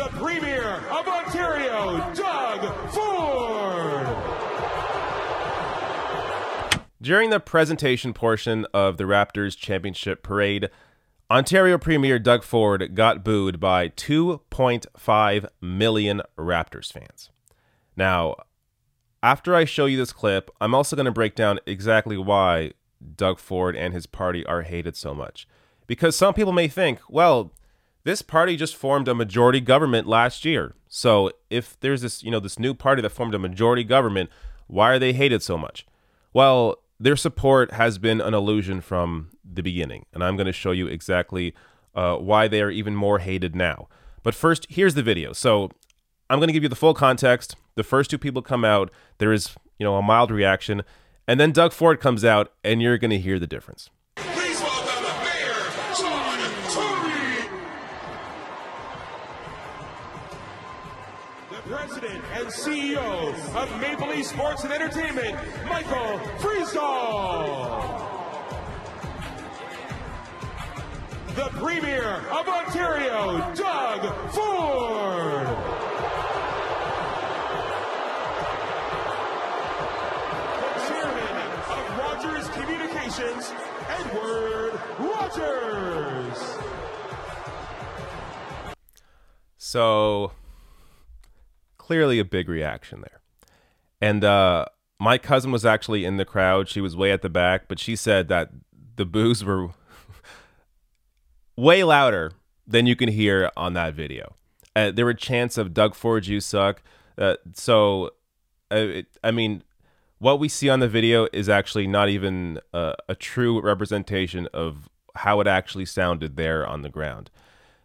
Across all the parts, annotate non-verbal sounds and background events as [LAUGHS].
the Premier of Ontario, Doug Ford. During the presentation portion of the Raptors championship parade, Ontario Premier Doug Ford got booed by 2.5 million Raptors fans. Now, after I show you this clip, I'm also going to break down exactly why Doug Ford and his party are hated so much. Because some people may think, well, this party just formed a majority government last year. So if there's this, you know, this new party that formed a majority government, why are they hated so much? Well, their support has been an illusion from the beginning, and I'm going to show you exactly uh, why they are even more hated now. But first, here's the video. So I'm going to give you the full context. The first two people come out. There is, you know, a mild reaction, and then Doug Ford comes out, and you're going to hear the difference. Please welcome Mayor John Tory. The president and CEO of Maple Leaf Sports and Entertainment, Michael Friisdahl. The Premier of Ontario, Doug Ford. The Chairman of Rogers Communications, Edward Rogers. So clearly a big reaction there. And uh, my cousin was actually in the crowd. She was way at the back, but she said that the boos were way louder than you can hear on that video. Uh, there were chants of Doug Ford, you suck. Uh, so, uh, it, I mean, what we see on the video is actually not even a true representation of how it actually sounded there on the ground.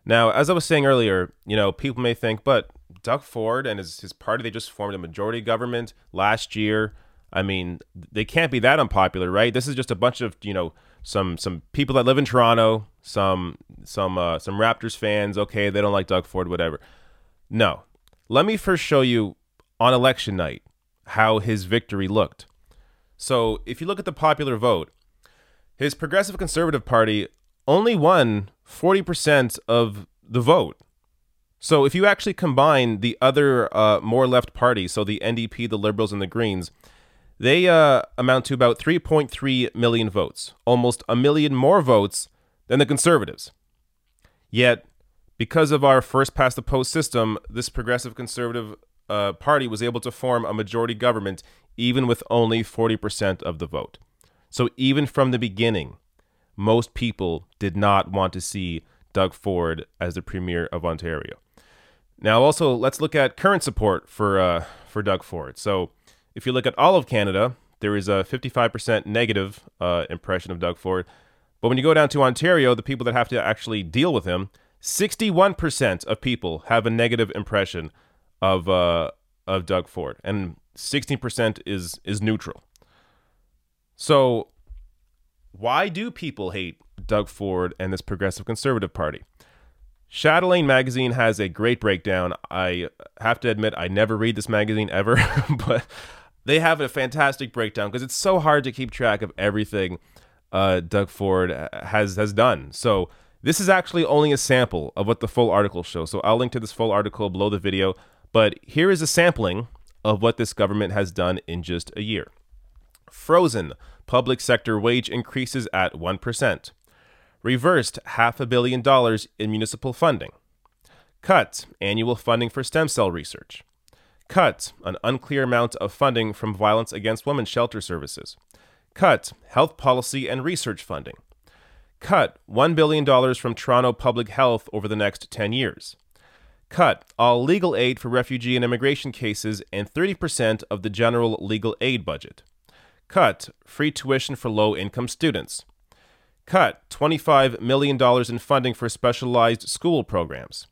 Now, as I was saying earlier, you know, people may think, but Doug Ford and his, his party, they just formed a majority government last year. I mean, they can't be that unpopular, right? This is just a bunch of, you know, some some people that live in Toronto, some some uh, some Raptors fans. Okay, they don't like Doug Ford, whatever. No, let me first show you on election night how his victory looked. So, if you look at the popular vote, his Progressive Conservative Party only won 40% of the vote. So, if you actually combine the other uh, more left parties, so the NDP, the Liberals, and the Greens, they uh, amount to about 3.3 million votes, almost a million more votes than the Conservatives. Yet, because of our first past the post system, this Progressive Conservative uh, Party was able to form a majority government even with only 40% of the vote. So, even from the beginning, most people did not want to see Doug Ford as the Premier of Ontario. Now, also, let's look at current support for uh, for Doug Ford. So, if you look at all of Canada, there is a 55% negative uh, impression of Doug Ford. But when you go down to Ontario, the people that have to actually deal with him, 61% of people have a negative impression of uh, of Doug Ford, and 16% is is neutral. So, why do people hate Doug Ford and this Progressive Conservative Party? Chatelaine magazine has a great breakdown. I have to admit, I never read this magazine ever, [LAUGHS] but they have a fantastic breakdown because it's so hard to keep track of everything uh, Doug Ford has has done. So this is actually only a sample of what the full article shows. So I'll link to this full article below the video. But here is a sampling of what this government has done in just a year. Frozen public sector wage increases at 1%. Reversed half a billion dollars in municipal funding. Cut annual funding for stem cell research. Cut an unclear amount of funding from violence against women shelter services. Cut health policy and research funding. Cut $1 billion from Toronto Public Health over the next 10 years. Cut all legal aid for refugee and immigration cases and 30% of the general legal aid budget. Cut free tuition for low income students. Cut $25 million in funding for specialized school programs.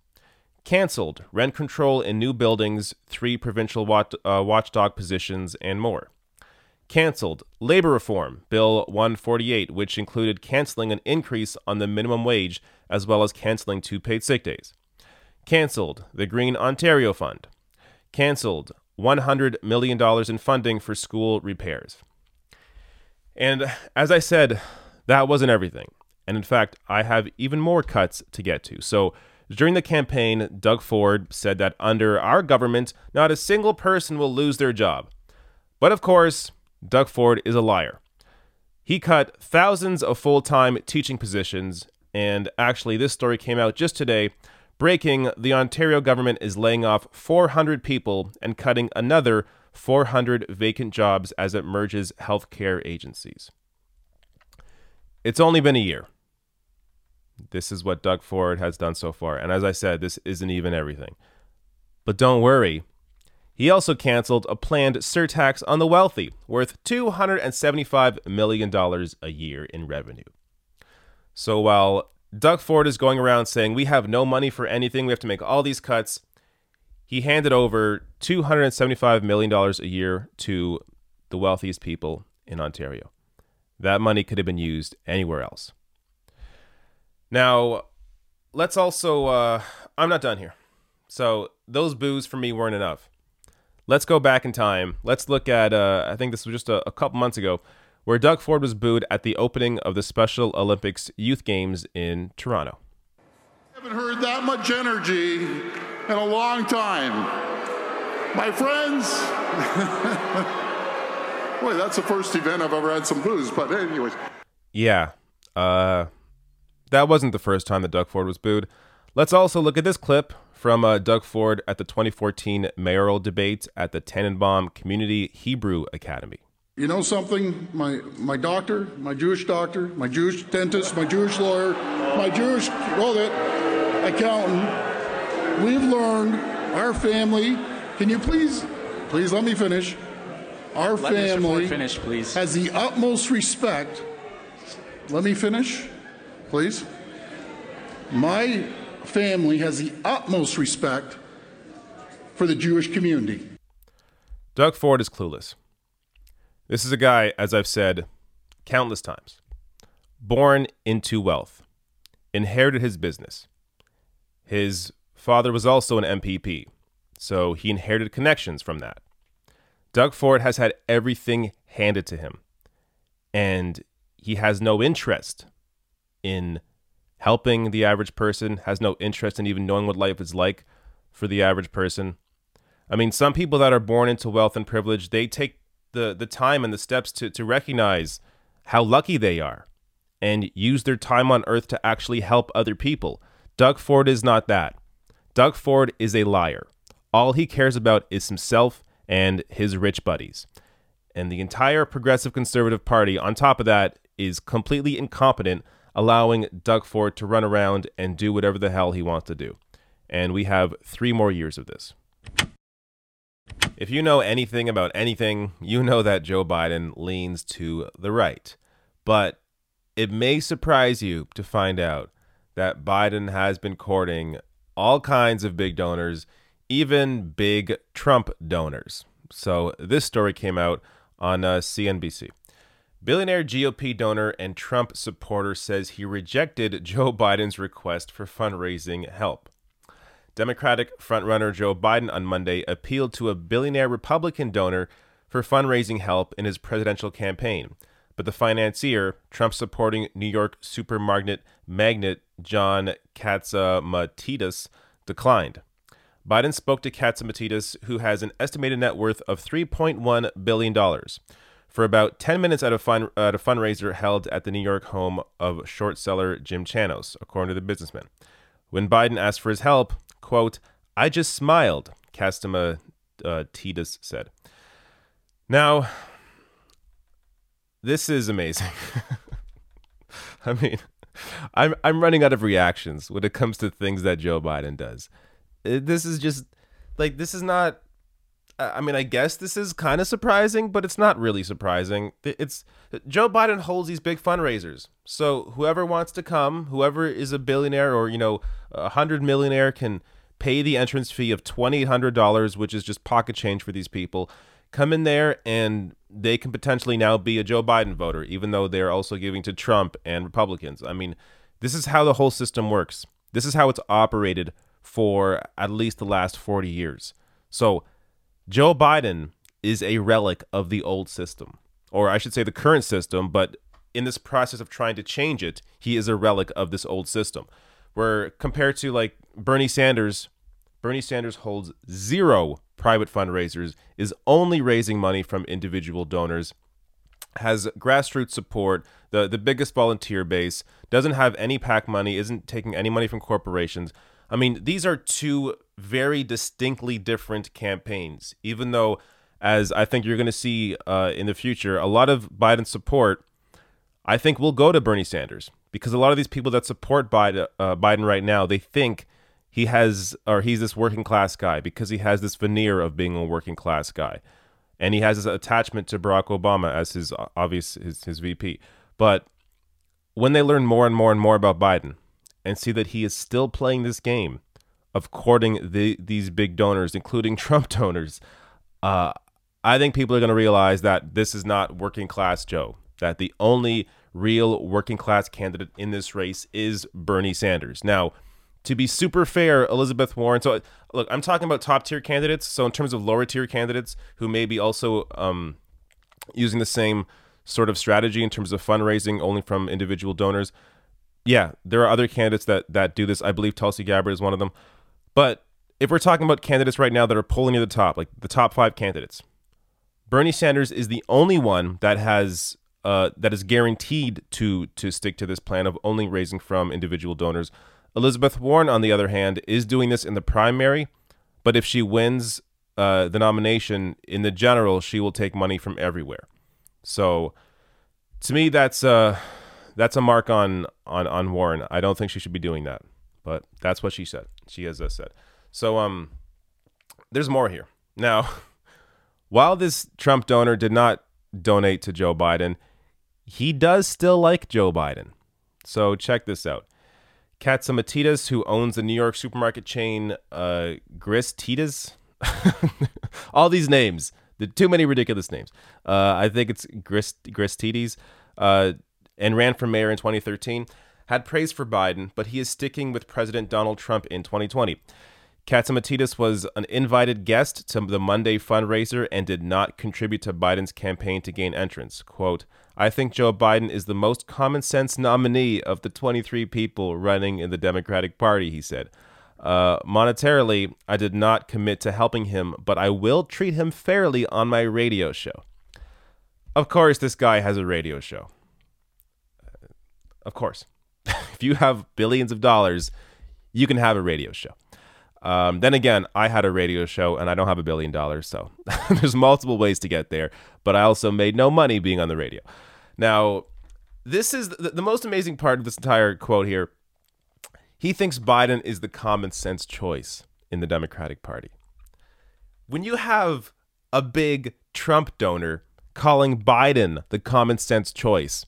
Cancelled rent control in new buildings, three provincial watch, uh, watchdog positions, and more. Cancelled labor reform, Bill 148, which included canceling an increase on the minimum wage as well as canceling two paid sick days. Cancelled the Green Ontario Fund. Cancelled $100 million in funding for school repairs. And as I said, that wasn't everything. And in fact, I have even more cuts to get to. So During the campaign, Doug Ford said that under our government, not a single person will lose their job. But of course, Doug Ford is a liar. He cut thousands of full time teaching positions, and actually, this story came out just today. Breaking, the Ontario government is laying off 400 people and cutting another 400 vacant jobs as it merges healthcare agencies. It's only been a year. This is what Doug Ford has done so far. And as I said, this isn't even everything. But don't worry. He also canceled a planned surtax on the wealthy, worth $275 million a year in revenue. So while Doug Ford is going around saying, We have no money for anything, we have to make all these cuts, he handed over $275 million a year to the wealthiest people in Ontario. That money could have been used anywhere else. Now, let's also, uh, I'm not done here. So, those boos for me weren't enough. Let's go back in time. Let's look at, uh, I think this was just a, a couple months ago, where Doug Ford was booed at the opening of the Special Olympics Youth Games in Toronto. I haven't heard that much energy in a long time. My friends, [LAUGHS] boy, that's the first event I've ever had some booze, but anyways. Yeah, uh, that wasn't the first time that Doug Ford was booed. Let's also look at this clip from uh, Doug Ford at the 2014 mayoral debate at the Tanenbaum Community Hebrew Academy. You know something? My my doctor, my Jewish doctor, my Jewish dentist, my Jewish lawyer, my Jewish all that accountant. We've learned our family. Can you please, please let me finish? Our Let Mr. Ford family finish, please. has the utmost respect. Let me finish, please. My family has the utmost respect for the Jewish community. Doug Ford is clueless. This is a guy, as I've said countless times, born into wealth, inherited his business. His father was also an MPP, so he inherited connections from that. Doug Ford has had everything handed to him, and he has no interest in helping the average person, has no interest in even knowing what life is like for the average person. I mean, some people that are born into wealth and privilege, they take the, the time and the steps to, to recognize how lucky they are and use their time on earth to actually help other people. Doug Ford is not that. Doug Ford is a liar. All he cares about is himself and his rich buddies. And the entire Progressive Conservative Party, on top of that, is completely incompetent, allowing Doug Ford to run around and do whatever the hell he wants to do. And we have three more years of this. If you know anything about anything, you know that Joe Biden leans to the right. But it may surprise you to find out that Biden has been courting all kinds of big donors, even big Trump donors. So this story came out on uh, CNBC. Billionaire GOP donor and Trump supporter says he rejected Joe Biden's request for fundraising help. Democratic frontrunner Joe Biden on Monday appealed to a billionaire Republican donor for fundraising help in his presidential campaign. But the financier, Trump supporting New York supermarket magnate John Catsimatidis, declined. Biden spoke to Catsimatidis, who has an estimated net worth of $3.1 billion, for about 10 minutes at a, fun, at a fundraiser held at the New York home of short seller Jim Chanos, according to the businessman. When Biden asked for his help, quote, I just smiled, uh, said. Now, this is amazing. [LAUGHS] I mean, I'm I'm running out of reactions when it comes to things that Joe Biden does. Uh, This is just like this is not. I mean, I guess this is kind of surprising, but it's not really surprising. It's Joe Biden holds these big fundraisers, so whoever wants to come, whoever is a billionaire or you know a hundred millionaire, can pay the entrance fee of twenty eight hundred dollars, which is just pocket change for these people. Come in there and they can potentially now be a Joe Biden voter, even though they're also giving to Trump and Republicans. I mean, this is how the whole system works. This is how it's operated for at least the last 40 years. So, Joe Biden is a relic of the old system, or I should say the current system, but in this process of trying to change it, he is a relic of this old system. Where compared to like Bernie Sanders, Bernie Sanders holds zero private fundraisers, is only raising money from individual donors, has grassroots support, the, the biggest volunteer base, doesn't have any PAC money, isn't taking any money from corporations. I mean, these are two very distinctly different campaigns, even though, as I think you're going to see uh, in the future, a lot of Biden support, I think, will go to Bernie Sanders because a lot of these people that support Biden, uh, Biden right now, they think he has, or he's this working class guy because he has this veneer of being a working class guy. And he has this attachment to Barack Obama as his uh, obvious his, his VP. But when they learn more and more and more about Biden, and see that he is still playing this game of courting the, these big donors, including [LAUGHS] Trump donors, uh, I think people are going to realize that this is not working class Joe. That the only real working class candidate in this race is Bernie Sanders. Now, to be super fair, Elizabeth Warren. So, look, I'm talking about top tier candidates. So, in terms of lower tier candidates who may be also um, using the same sort of strategy in terms of fundraising only from individual donors, yeah, there are other candidates that that do this. I believe Tulsi Gabbard is one of them. But if we're talking about candidates right now that are polling near the top, like the top five candidates, Bernie Sanders is the only one that has uh, that is guaranteed to to stick to this plan of only raising from individual donors. Elizabeth Warren, on the other hand, is doing this in the primary, but if she wins uh, the nomination in the general, she will take money from everywhere. So, to me, that's uh, that's a mark on on on Warren. I don't think she should be doing that, but that's what she said. She has said. So um, there's more here. Now, [LAUGHS] while this Trump donor did not donate to Joe Biden, he does still like Joe Biden. So check this out. Catsimatidis, who owns the New York supermarket chain uh, Gristedes, [LAUGHS] all these names, the too many ridiculous names. Uh, I think it's Grist Gristedes. Uh, and ran for mayor in 2013, had praise for Biden, but he is sticking with President Donald Trump in 2020. Catsimatidis was an invited guest to the Monday fundraiser and did not contribute to Biden's campaign to gain entrance. Quote, I think Joe Biden is the most common sense nominee of the 23 people running in the Democratic Party, he said. Uh, monetarily, I did not commit to helping him, but I will treat him fairly on my radio show. Of course, this guy has a radio show. Of course. [LAUGHS] if you have billions of dollars, you can have a radio show. Um, then again, I had a radio show and I don't have a billion dollars, so [LAUGHS] there's multiple ways to get there. But I also made no money being on the radio. Now, this is the, the most amazing part of this entire quote here. He thinks Biden is the common sense choice in the Democratic Party. When you have a big Trump donor calling Biden the common sense choice,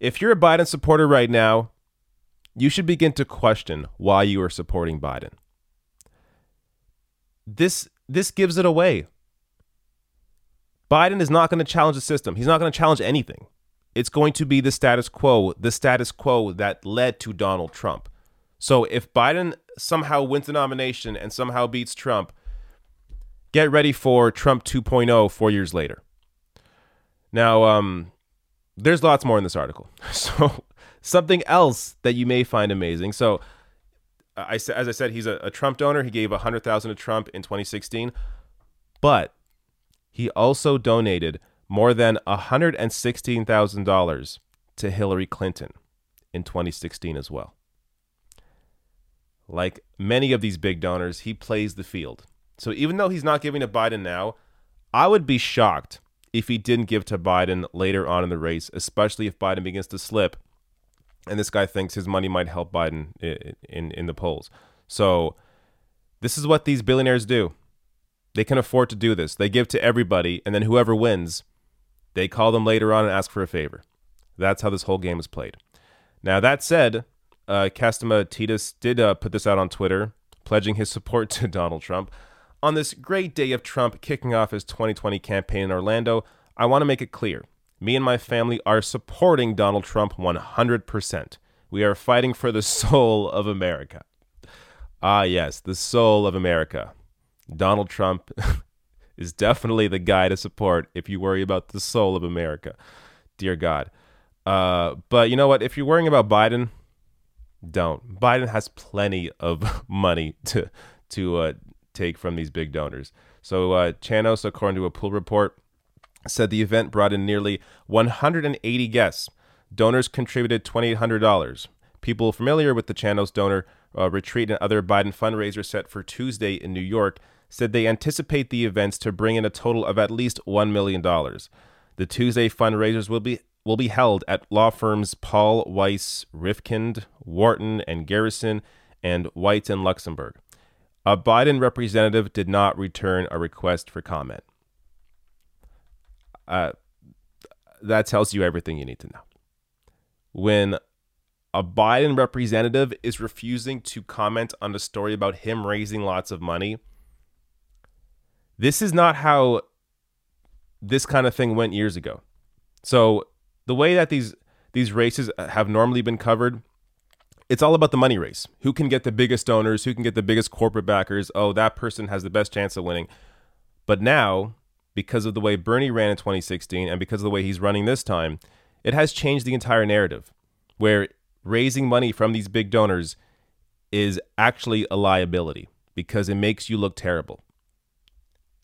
if you're a Biden supporter right now, you should begin to question why you are supporting Biden. This this gives it away. Biden is not going to challenge the system. He's not going to challenge anything. It's going to be the status quo, the status quo that led to Donald Trump. So if Biden somehow wins the nomination and somehow beats Trump, get ready for Trump 2.0 4 years later. Now, um, there's lots more in this article. [LAUGHS] So something else that you may find amazing. So I as I said, he's a, a Trump donor. He gave a hundred thousand to Trump in 2016, but he also donated more than hundred and sixteen thousand dollars to Hillary Clinton in 2016 as well. Like many of these big donors, he plays the field. So even though he's not giving to Biden now, I would be shocked if he didn't give to Biden later on in the race, especially if Biden begins to slip and this guy thinks his money might help Biden in, in, in the polls. So this is what these billionaires do. They can afford to do this. They give to everybody, and then whoever wins, they call them later on and ask for a favor. That's how this whole game is played. Now, that said, uh, Catsimatidis did uh, put this out on Twitter, pledging his support [LAUGHS] to Donald Trump. On this great day of Trump kicking off his 2020 campaign in Orlando, I want to make it clear me and my family are supporting Donald Trump 100%. We are fighting for the [LAUGHS] soul of America. Ah, yes, the soul of America. Donald Trump [LAUGHS] is definitely the guy to support if you worry about the soul of America. Dear God. Uh, but you know what? If you're worrying about Biden, don't. Biden has plenty of [LAUGHS] money to to uh, take from these big donors. So uh, Chanos, according to a pool report, said the event brought in nearly 180 guests. Donors contributed $2,800. People familiar with the Chanos donor uh, retreat and other Biden fundraisers set for Tuesday in New York said they anticipate the events to bring in a total of at least $1 million. The Tuesday fundraisers will be will be held at law firms Paul Weiss, Rifkind, Wharton, and Garrison, and Weitz and Luxenberg. A Biden representative did not return a request for comment. Uh, that tells you everything you need to know. When a Biden representative is refusing to comment on a story about him raising lots of money, this is not how this kind of thing went years ago. So the way that these these races have normally been covered, it's all about the money race. Who can get the biggest donors? Who can get the biggest corporate backers? Oh, that person has the best chance of winning. But now, because of the way Bernie ran in 2016 and because of the way he's running this time, it has changed the entire narrative where raising money from these big donors is actually a liability because it makes you look terrible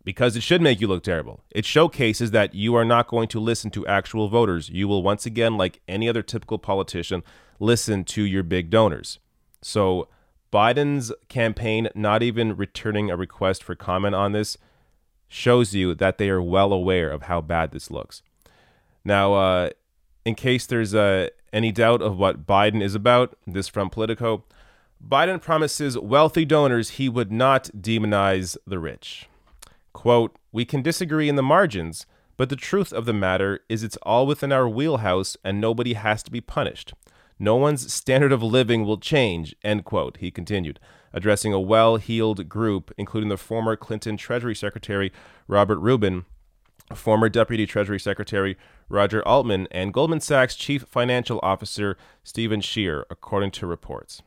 because it should make you look terrible. It showcases that you are not going to listen to actual voters. You will once again, like any other typical politician, listen to your big donors. So Biden's campaign not even returning a request for comment on this shows you that they are well aware of how bad this looks. Now, uh, in case there's uh, any doubt of what Biden is about, this from Politico, Biden promises wealthy donors he would not demonize the rich. Quote, We can disagree in the margins, but the truth of the matter is it's all within our wheelhouse and nobody has to be punished. No one's standard of living will change, end quote, he continued, addressing a well heeled group, including the former Clinton Treasury Secretary Robert Rubin, former Deputy Treasury Secretary Roger Altman, and Goldman Sachs Chief Financial Officer Stephen Scherr, according to reports.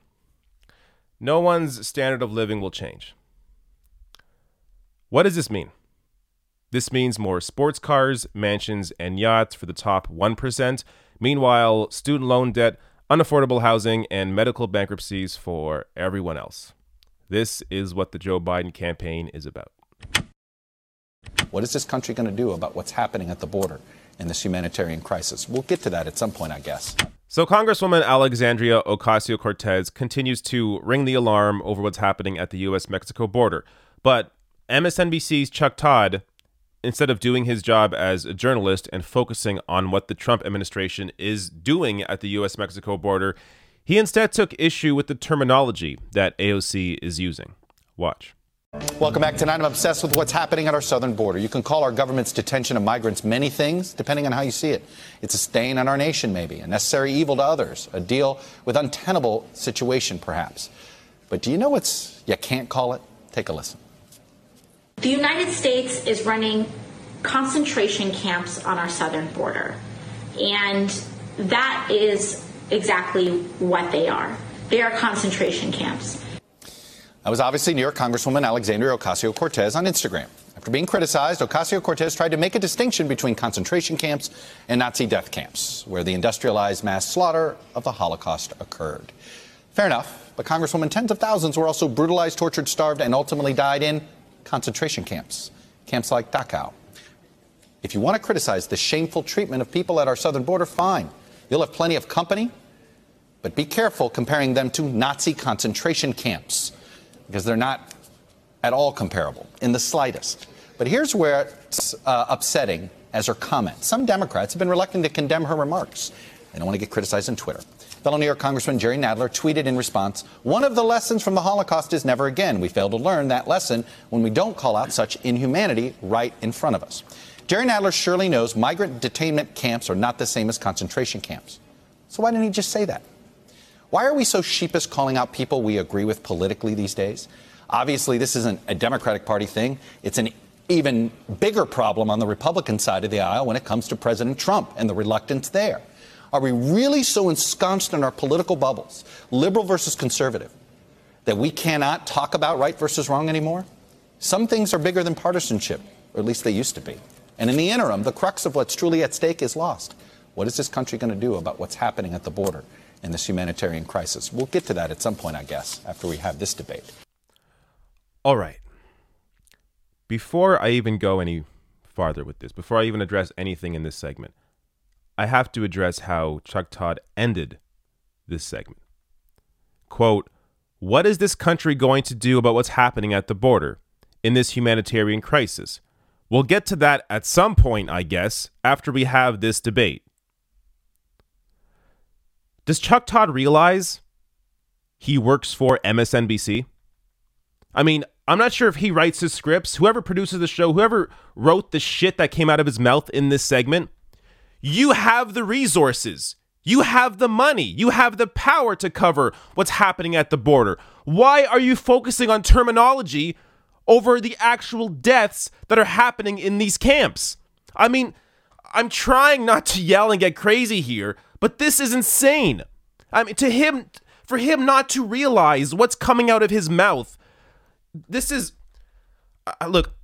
No one's standard of living will change. What does this mean? This means more sports cars, mansions, and yachts for the top 1%. Meanwhile, student loan debt, unaffordable housing, and medical bankruptcies for everyone else. This is what the Joe Biden campaign is about. What is this country going to do about what's happening at the border in this humanitarian crisis? We'll get to that at some point, I guess. So, Congresswoman Alexandria Ocasio Cortez continues to ring the alarm over what's happening at the U.S. Mexico border. But MSNBC's Chuck Todd, instead of doing his job as a journalist and focusing on what the Trump administration is doing at the US Mexico border, he instead took issue with the terminology that AOC is using. Watch. Welcome back. Tonight, I'm obsessed with what's happening at our southern border. You can call our government's detention of migrants many things, depending on how you see it. It's a stain on our nation, maybe, a necessary evil to others, a deal with untenable situation, perhaps. But do you know what's you can't call it? Take a listen. The United States is running concentration camps on our southern border. And that is exactly what they are. They are concentration camps. That was obviously New York Congresswoman Alexandria Ocasio Cortez on Instagram. After being criticized, Ocasio Cortez tried to make a distinction between concentration camps and Nazi death camps, where the industrialized mass slaughter of the Holocaust occurred. Fair enough, but Congresswoman, tens of thousands were also brutalized, tortured, starved, and ultimately died in concentration camps, camps like Dachau. If you want to criticize the shameful treatment of people at our southern border, fine. You'll have plenty of company, but be careful comparing them to Nazi concentration camps because they're not at all comparable in the slightest. But here's where it's uh, upsetting as her comment. Some Democrats have been reluctant to condemn her remarks. They don't want to get criticized on Twitter. Fellow New York Congressman Jerry Nadler tweeted in response One of the lessons from the Holocaust is never again. We fail to learn that lesson when we don't call out such inhumanity right in front of us. Jerry Nadler surely knows migrant detainment camps are not the same as concentration camps. So why didn't he just say that? Why are we so sheepish calling out people we agree with politically these days? Obviously, this isn't a Democratic Party thing. It's an even bigger problem on the Republican side of the aisle when it comes to President Trump and the reluctance there. Are we really so ensconced in our political bubbles, liberal versus conservative, that we cannot talk about right versus wrong anymore? Some things are bigger than partisanship, or at least they used to be. And in the interim, the crux of what's truly at stake is lost. What is this country going to do about what's happening at the border in this humanitarian crisis. We'll get to that at some point, I guess, after we have this debate. All right. Before I even go any farther with this, before I even address anything in this segment, I have to address how Chuck Todd ended this segment. Quote, What is this country going to do about what's happening at the border in this humanitarian crisis? We'll get to that at some point, I guess, after we have this debate. Does Chuck Todd realize he works for MSNBC? I mean, I'm not sure if he writes his scripts, whoever produces the show, whoever wrote the shit that came out of his mouth in this segment. You have the resources. You have the money. You have the power to cover what's happening at the border. Why are you focusing on terminology over the actual deaths that are happening in these camps? I mean, I'm trying not to yell and get crazy here, but this is insane. I mean, to him, for him not to realize what's coming out of his mouth, this is. Uh, look,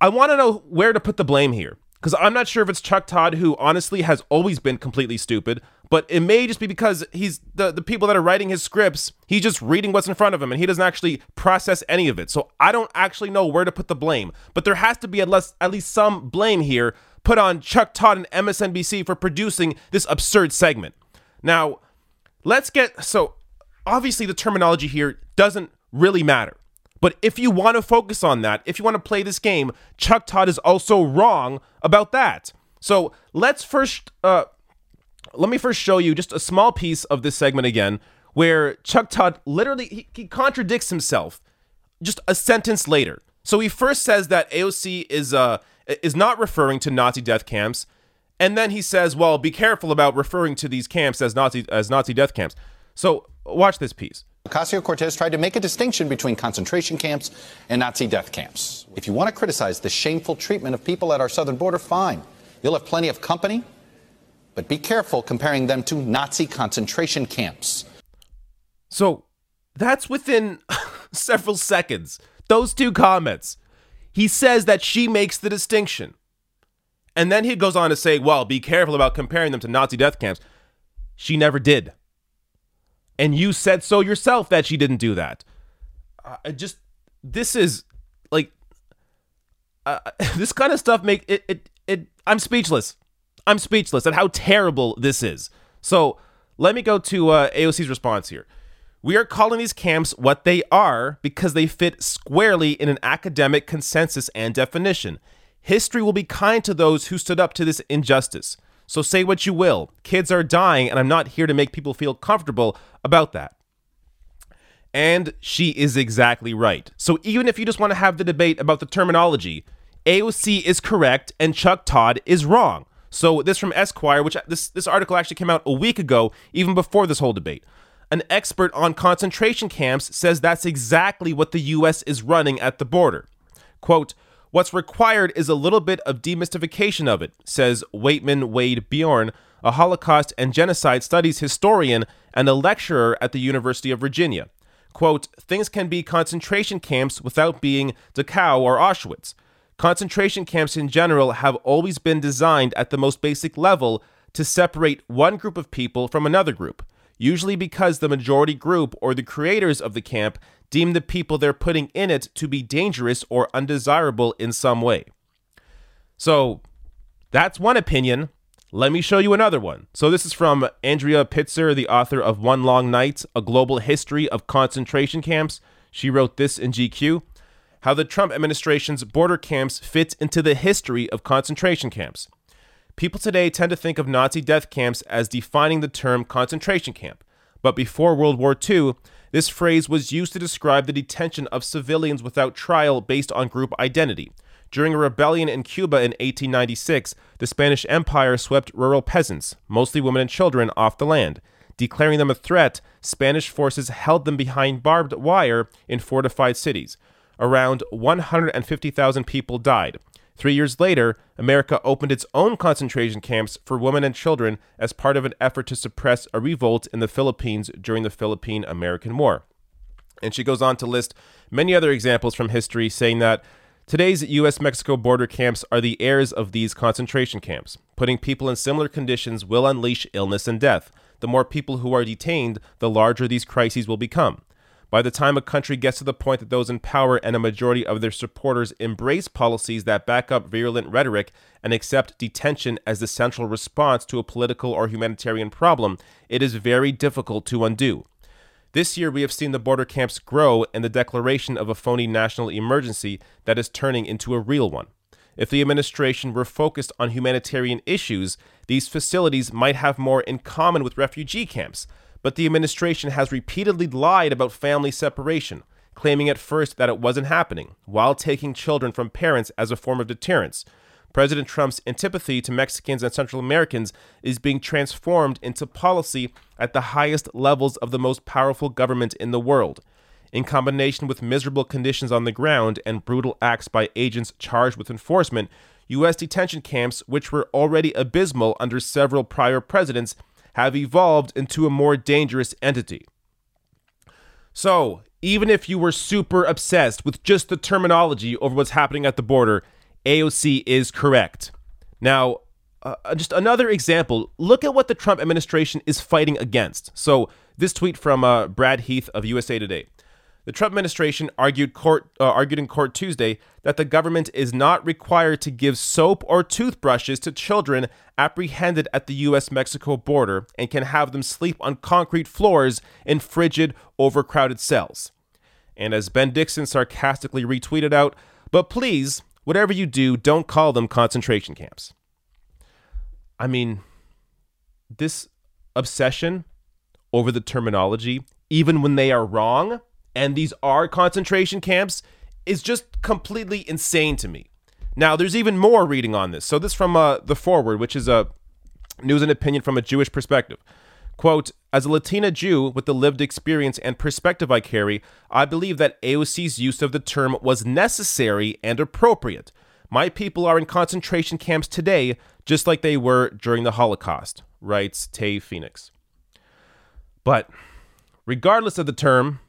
I want to know where to put the blame here because I'm not sure if it's Chuck Todd, who honestly has always been completely stupid, but it may just be because he's the, the people that are writing his scripts, he's just reading what's in front of him and he doesn't actually process any of it. So I don't actually know where to put the blame, but there has to be at least, at least some blame here put on Chuck Todd and MSNBC for producing this absurd segment. Now, let's get so obviously the terminology here doesn't really matter. But if you want to focus on that, if you want to play this game, Chuck Todd is also wrong about that. So let's first, uh, let me first show you just a small piece of this segment again, where Chuck Todd literally he, he contradicts himself just a sentence later. So he first says that AOC is uh is not referring to Nazi death camps, and then he says, "Well, be careful about referring to these camps as Nazi as Nazi death camps." So watch this piece. Ocasio Cortez tried to make a distinction between concentration camps and Nazi death camps. If you want to criticize the shameful treatment of people at our southern border, fine. You'll have plenty of company, but be careful comparing them to Nazi concentration camps. So that's within [LAUGHS] several seconds. Those two comments. He says that she makes the distinction. And then he goes on to say, well, be careful about comparing them to Nazi death camps. She never did and you said so yourself that she didn't do that. I just this is like uh, [LAUGHS] this kind of stuff make it, it it I'm speechless. I'm speechless at how terrible this is. So let me go to uh, AOC's response here. We are calling these camps what they are because they fit squarely in an academic consensus and definition. History will be kind to those who stood up to this injustice. So say what you will. Kids are dying, and I'm not here to make people feel comfortable about that. And she is exactly right. So even if you just want to have the debate about the terminology, AOC is correct and Chuck Todd is wrong. So this from Esquire, which this this article actually came out a week ago, even before this whole debate. An expert on concentration camps says that's exactly what the US is running at the border. Quote, What's required is a little bit of demystification of it, says Waitman Wood Beorn, a Holocaust and genocide studies historian and a lecturer at the University of Virginia. Quote, things can be concentration camps without being Dachau or Auschwitz. Concentration camps in general have always been designed at the most basic level to separate one group of people from another group, usually because the majority group or the creators of the camp deem the people they're putting in it to be dangerous or undesirable in some way. So that's one opinion. Let me show you another one. So this is from Andrea Pitzer, the author of One Long Night, A Global History of Concentration Camps. She wrote this in GQ how the Trump administration's border camps fit into the history of concentration camps. People today tend to think of Nazi death camps as defining the term concentration camp. But before World War II, this phrase was used to describe the detention of civilians without trial based on group identity. During a rebellion in Cuba in 1896, the Spanish Empire swept rural peasants, mostly women and children, off the land. Declaring them a threat, Spanish forces held them behind barbed wire in fortified cities. Around 150,000 people died. Three years later, America opened its own concentration camps for women and children as part of an effort to suppress a revolt in the Philippines during the Philippine American War. And she goes on to list many other examples from history saying that Today's US Mexico border camps are the heirs of these concentration camps. Putting people in similar conditions will unleash illness and death. The more people who are detained, the larger these crises will become. By the time a country gets to the point that those in power and a majority of their supporters embrace policies that back up virulent rhetoric and accept detention as the central response to a political or humanitarian problem, it is very difficult to undo. This year, we have seen the border camps grow and the declaration of a phony national emergency that is turning into a real one. If the administration were focused on humanitarian issues, these facilities might have more in common with refugee camps, but the administration has repeatedly lied about family separation, claiming at first that it wasn't happening, while taking children from parents as a form of deterrence. President Trump's antipathy to Mexicans and Central Americans is being transformed into policy at the highest levels of the most powerful government in the world. In combination with miserable conditions on the ground and brutal acts by agents charged with enforcement, U.S. detention camps, which were already abysmal under several prior presidents, have evolved into a more dangerous entity. So, even if you were super obsessed with just the terminology over what's happening at the border, AOC is correct. Now, uh, just another example look at what the Trump administration is fighting against. So, this tweet from uh, Brad Heath of USA Today. The Trump administration argued court uh, argued in court Tuesday that the government is not required to give soap or toothbrushes to children apprehended at the US Mexico border and can have them sleep on concrete floors in frigid, overcrowded cells. And as Ben Dixon sarcastically retweeted out, but please, whatever you do, don't call them concentration camps. I mean, this obsession over the terminology, even when they are wrong, and these are concentration camps is just completely insane to me. Now, there's even more reading on this. So, this from uh, The Forward, which is a news and opinion from a Jewish perspective. Quote, as a Latina Jew with the lived experience and perspective I carry, I believe that AOC's use of the term was necessary and appropriate. My people are in concentration camps today, just like they were during the Holocaust, writes Tay Phoenix. But regardless of the term,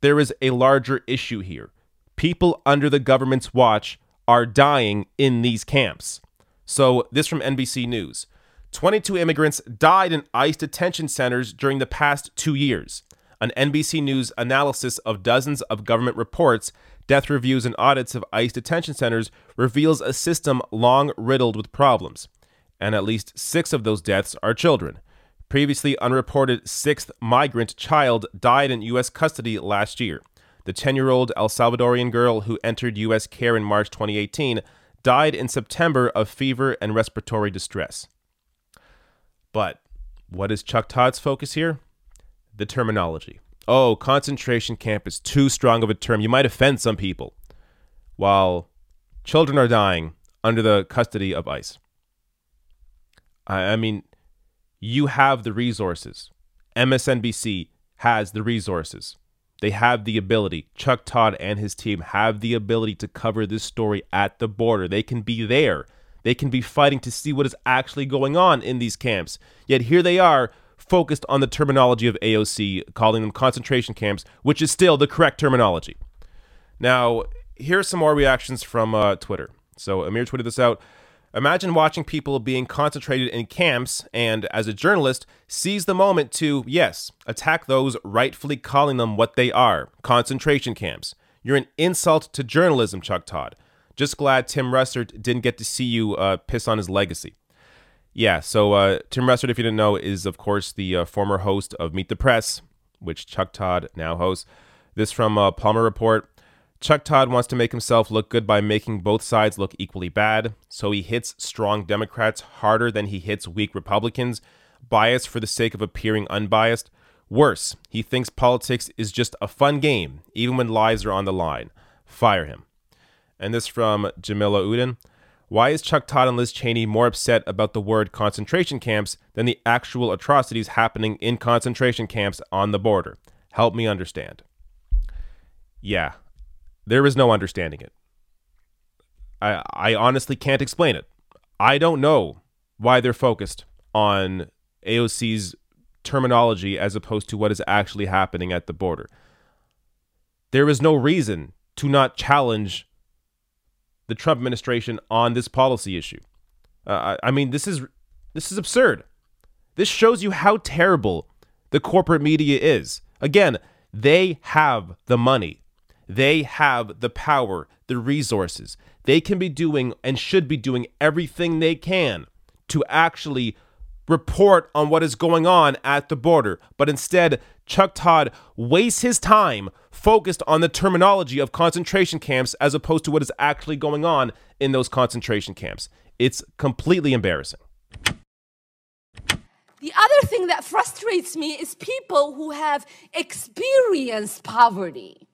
there is a larger issue here. People under the government's watch are dying in these camps. So, this from NBC News 22 immigrants died in ICE detention centers during the past two years. An NBC News analysis of dozens of government reports, death reviews, and audits of ICE detention centers reveals a system long riddled with problems. And at least six of those deaths are children previously unreported sixth migrant child died in U.S. custody last year. The 10 year old El Salvadorian girl who entered U.S. care in March 2018 died in September of fever and respiratory distress. But what is Chuck Todd's focus here? The terminology. Oh, concentration camp is too strong of a term. You might offend some people. While children are dying under the custody of ICE. I, I mean, you have the resources. MSNBC has the resources. They have the ability. Chuck Todd and his team have the ability to cover this story at the border. They can be there. They can be fighting to see what is actually going on in these camps. Yet here they are, focused on the terminology of AOC, calling them concentration camps, which is still the correct terminology. Now, here are some more reactions from uh, Twitter. So Amir tweeted this out. Imagine watching people being concentrated in camps and, as a journalist, seize the moment to, yes, attack those rightfully calling them what they are concentration camps. You're an insult to journalism, Chuck Todd. Just glad Tim Russert didn't get to see you uh, piss on his legacy. Yeah, so uh, Tim Russert, if you didn't know, is of course the uh, former host of Meet the Press, which Chuck Todd now hosts. This from uh, Palmer Report. Chuck Todd wants to make himself look good by making both sides look equally bad, so he hits strong Democrats harder than he hits weak Republicans, biased for the sake of appearing unbiased. Worse, he thinks politics is just a fun game, even when lives are on the line. Fire him. And this from Jamila Uden. Why is Chuck Todd and Liz Cheney more upset about the word concentration camps than the actual atrocities happening in concentration camps on the border? Help me understand. Yeah, there is no understanding it. I I honestly can't explain it. I don't know why they're focused on AOC's terminology as opposed to what is actually happening at the border. There is no reason to not challenge the Trump administration on this policy issue. Uh, I, I mean, this is this is absurd. This shows you how terrible the corporate media is. Again, they have the money, they have the power, the resources. They can be doing and should be doing everything they can to actually report on what is going on at the border. But instead, Chuck Todd wastes his time focused on the terminology of concentration camps as opposed to what is actually going on in those concentration camps. It's completely embarrassing. The other thing that frustrates me is people who have experienced poverty.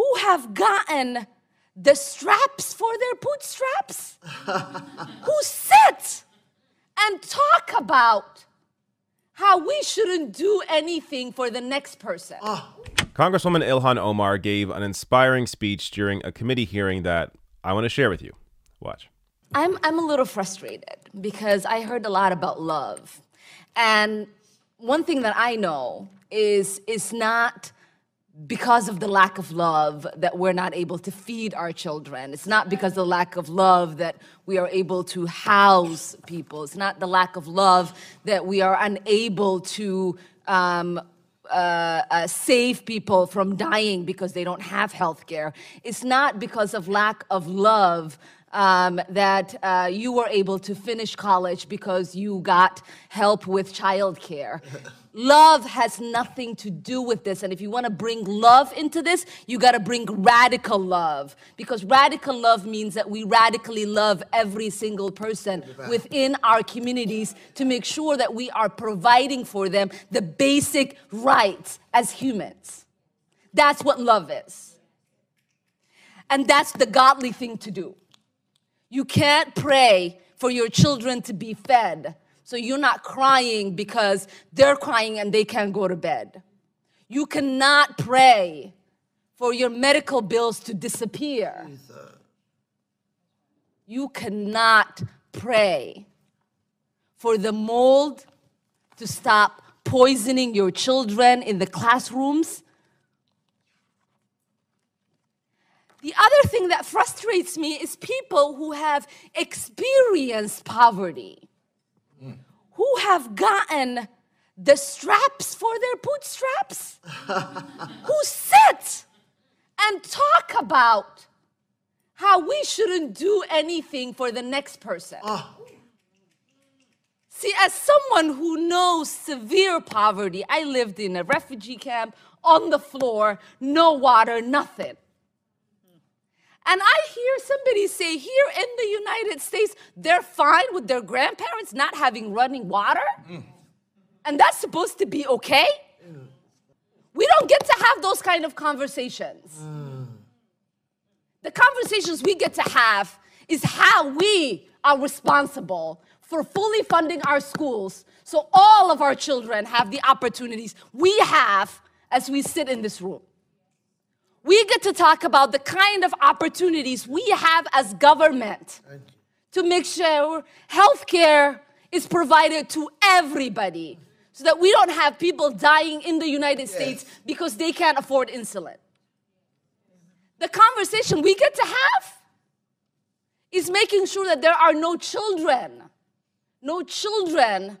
Who have gotten the straps for their bootstraps, [LAUGHS] who sit and talk about how we shouldn't do anything for the next person. Oh. Congresswoman Ilhan Omar gave an inspiring speech during a committee hearing that I want to share with you. Watch. I'm, I'm a little frustrated because I heard a lot about love. And one thing that I know is it's not because of the lack of love that we're not able to feed our children. It's not because of the lack of love that we are able to house people. It's not the lack of love that we are unable to um, uh, uh, save people from dying because they don't have health care. It's not because of lack of love um, that uh, you were able to finish college because you got help with childcare. [LAUGHS] love has nothing to do with this. And if you want to bring love into this, you got to bring radical love. Because radical love means that we radically love every single person within our communities to make sure that we are providing for them the basic rights as humans. That's what love is. And that's the godly thing to do. You can't pray for your children to be fed. So you're not crying because they're crying and they can't go to bed. You cannot pray for your medical bills to disappear. You cannot pray for the mold to stop poisoning your children in the classrooms The other thing that frustrates me is people who have experienced poverty, mm. who have gotten the straps for their bootstraps, [LAUGHS] who sit and talk about how we shouldn't do anything for the next person. Oh. See, as someone who knows severe poverty, I lived in a refugee camp on the floor, no water, nothing. And I hear somebody say here in the United States, they're fine with their grandparents not having running water. Mm. And that's supposed to be okay? We don't get to have those kind of conversations. Mm. The conversations we get to have is how we are responsible for fully funding our schools so all of our children have the opportunities we have as we sit in this room we get to talk about the kind of opportunities we have as government to make sure healthcare is provided to everybody so that we don't have people dying in the United yes. States because they can't afford insulin. The conversation we get to have is making sure that there are no children, no children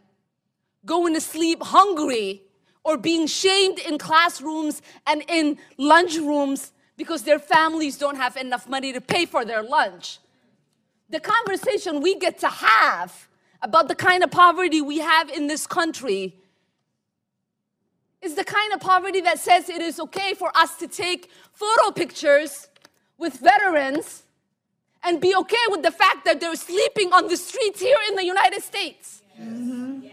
going to sleep hungry or being shamed in classrooms and in lunchrooms because their families don't have enough money to pay for their lunch. The conversation we get to have about the kind of poverty we have in this country is the kind of poverty that says it is okay for us to take photo pictures with veterans and be okay with the fact that they're sleeping on the streets here in the United States. Mm-hmm.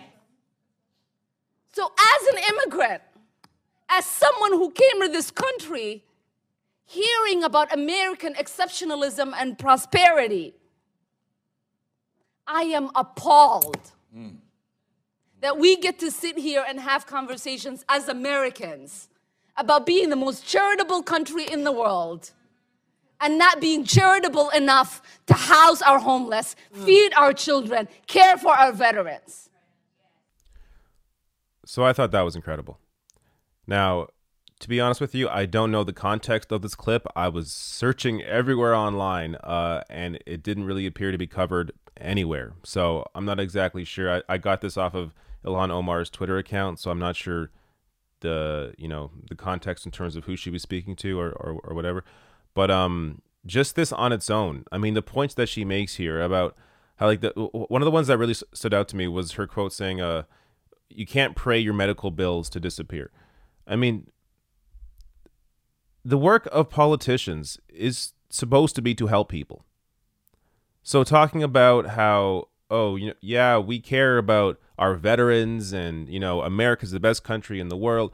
So, as an immigrant, as someone who came to this country, hearing about American exceptionalism and prosperity, I am appalled mm. that we get to sit here and have conversations as Americans about being the most charitable country in the world and not being charitable enough to house our homeless, mm. feed our children, care for our veterans. So I thought that was incredible. Now, to be honest with you, I don't know the context of this clip. I was searching everywhere online, uh, and it didn't really appear to be covered anywhere. So I'm not exactly sure. I, I got this off of Ilhan Omar's Twitter account, so I'm not sure the you know the context in terms of who she was speaking to or or, or whatever. But um, just this on its own. I mean, the points that she makes here about how like the one of the ones that really stood out to me was her quote saying, "Uh, you can't pray your medical bills to disappear." I mean, the work of politicians is supposed to be to help people. So talking about how oh, you know, yeah, we care about our veterans and, you know, America's the best country in the world,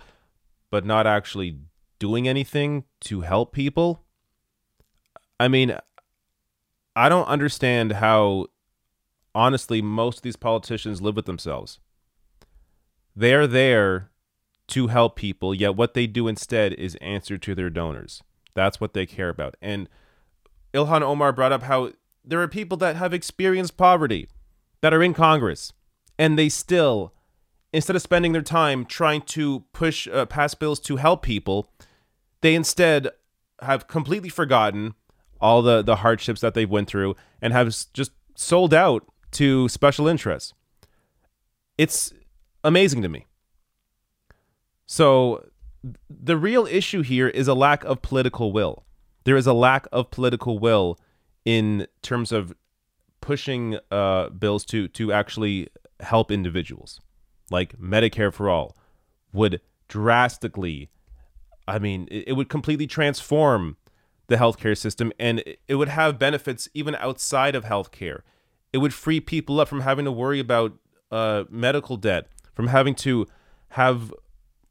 but not actually doing anything to help people. I mean, I don't understand how honestly most of these politicians live with themselves. They're there to help people, yet what they do instead is answer to their donors. That's what they care about. And Ilhan Omar brought up how there are people that have experienced poverty that are in Congress, and they still, instead of spending their time trying to push uh, pass bills to help people, they instead have completely forgotten all the the hardships that they've went through and have just sold out to special interests. It's amazing to me. So the real issue here is a lack of political will. There is a lack of political will in terms of pushing uh, bills to to actually help individuals, like Medicare for all, would drastically, I mean, it, it would completely transform the healthcare system, and it would have benefits even outside of healthcare. It would free people up from having to worry about uh, medical debt, from having to have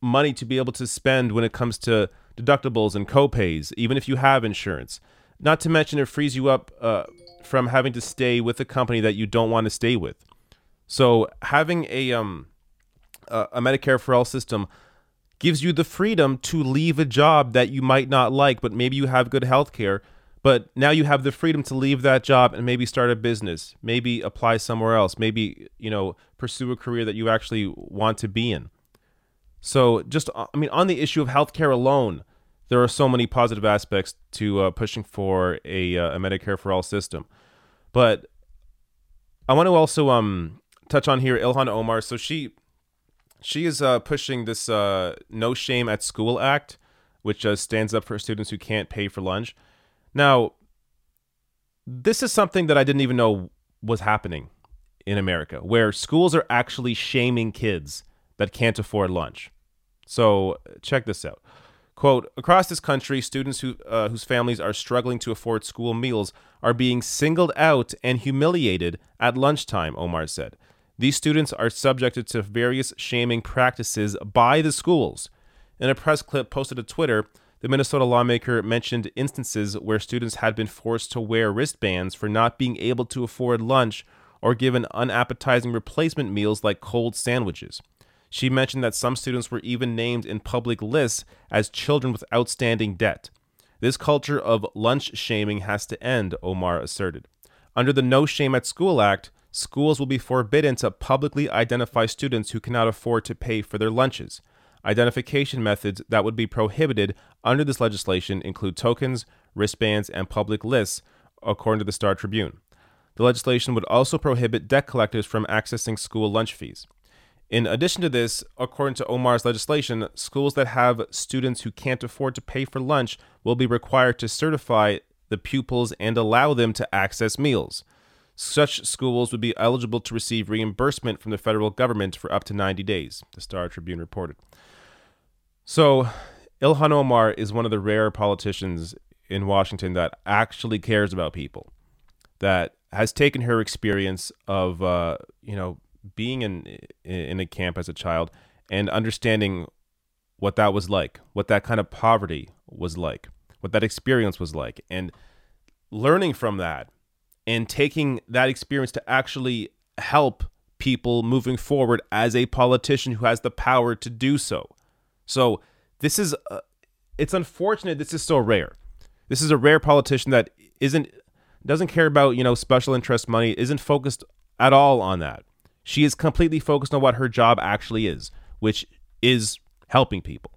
money to be able to spend when it comes to deductibles and copays, even if you have insurance. Not to mention, it frees you up uh, from having to stay with a company that you don't want to stay with. So having a um a Medicare for all system gives you the freedom to leave a job that you might not like, but maybe you have good health care. But now you have the freedom to leave that job and maybe start a business, maybe apply somewhere else, maybe, you know, pursue a career that you actually want to be in. So, just, I mean, on the issue of healthcare alone, there are so many positive aspects to uh, pushing for a, uh, a Medicare for all system. But I want to also um, touch on here Ilhan Omar. So she she is uh, pushing this uh, No Shame at School Act, which uh, stands up for students who can't pay for lunch. Now, this is something that I didn't even know was happening in America, where schools are actually shaming kids that can't afford lunch. So check this out. Quote, across this country, students who, uh, whose families are struggling to afford school meals are being singled out and humiliated at lunchtime, Omar said. These students are subjected to various shaming practices by the schools. In a press clip posted to Twitter, the Minnesota lawmaker mentioned instances where students had been forced to wear wristbands for not being able to afford lunch or given unappetizing replacement meals like cold sandwiches. She mentioned that some students were even named in public lists as children with outstanding debt. This culture of lunch shaming has to end, Omar asserted. Under the No Shame at School Act, schools will be forbidden to publicly identify students who cannot afford to pay for their lunches. Identification methods that would be prohibited under this legislation include tokens, wristbands, and public lists, according to the Star Tribune. The legislation would also prohibit debt collectors from accessing school lunch fees. In addition to this, according to Omar's legislation, schools that have students who can't afford to pay for lunch will be required to certify the pupils and allow them to access meals. Such schools would be eligible to receive reimbursement from the federal government for up to 90 days, the Star Tribune reported. So, Ilhan Omar is one of the rare politicians in Washington that actually cares about people, that has taken her experience of, uh, you know, being in in a camp as a child and understanding what that was like, what that kind of poverty was like, what that experience was like, and learning from that and taking that experience to actually help people moving forward as a politician who has the power to do so. So this is uh, it's unfortunate this is so rare. This is a rare politician that isn't doesn't care about, you know, special interest money, isn't focused at all on that. She is completely focused on what her job actually is, which is helping people.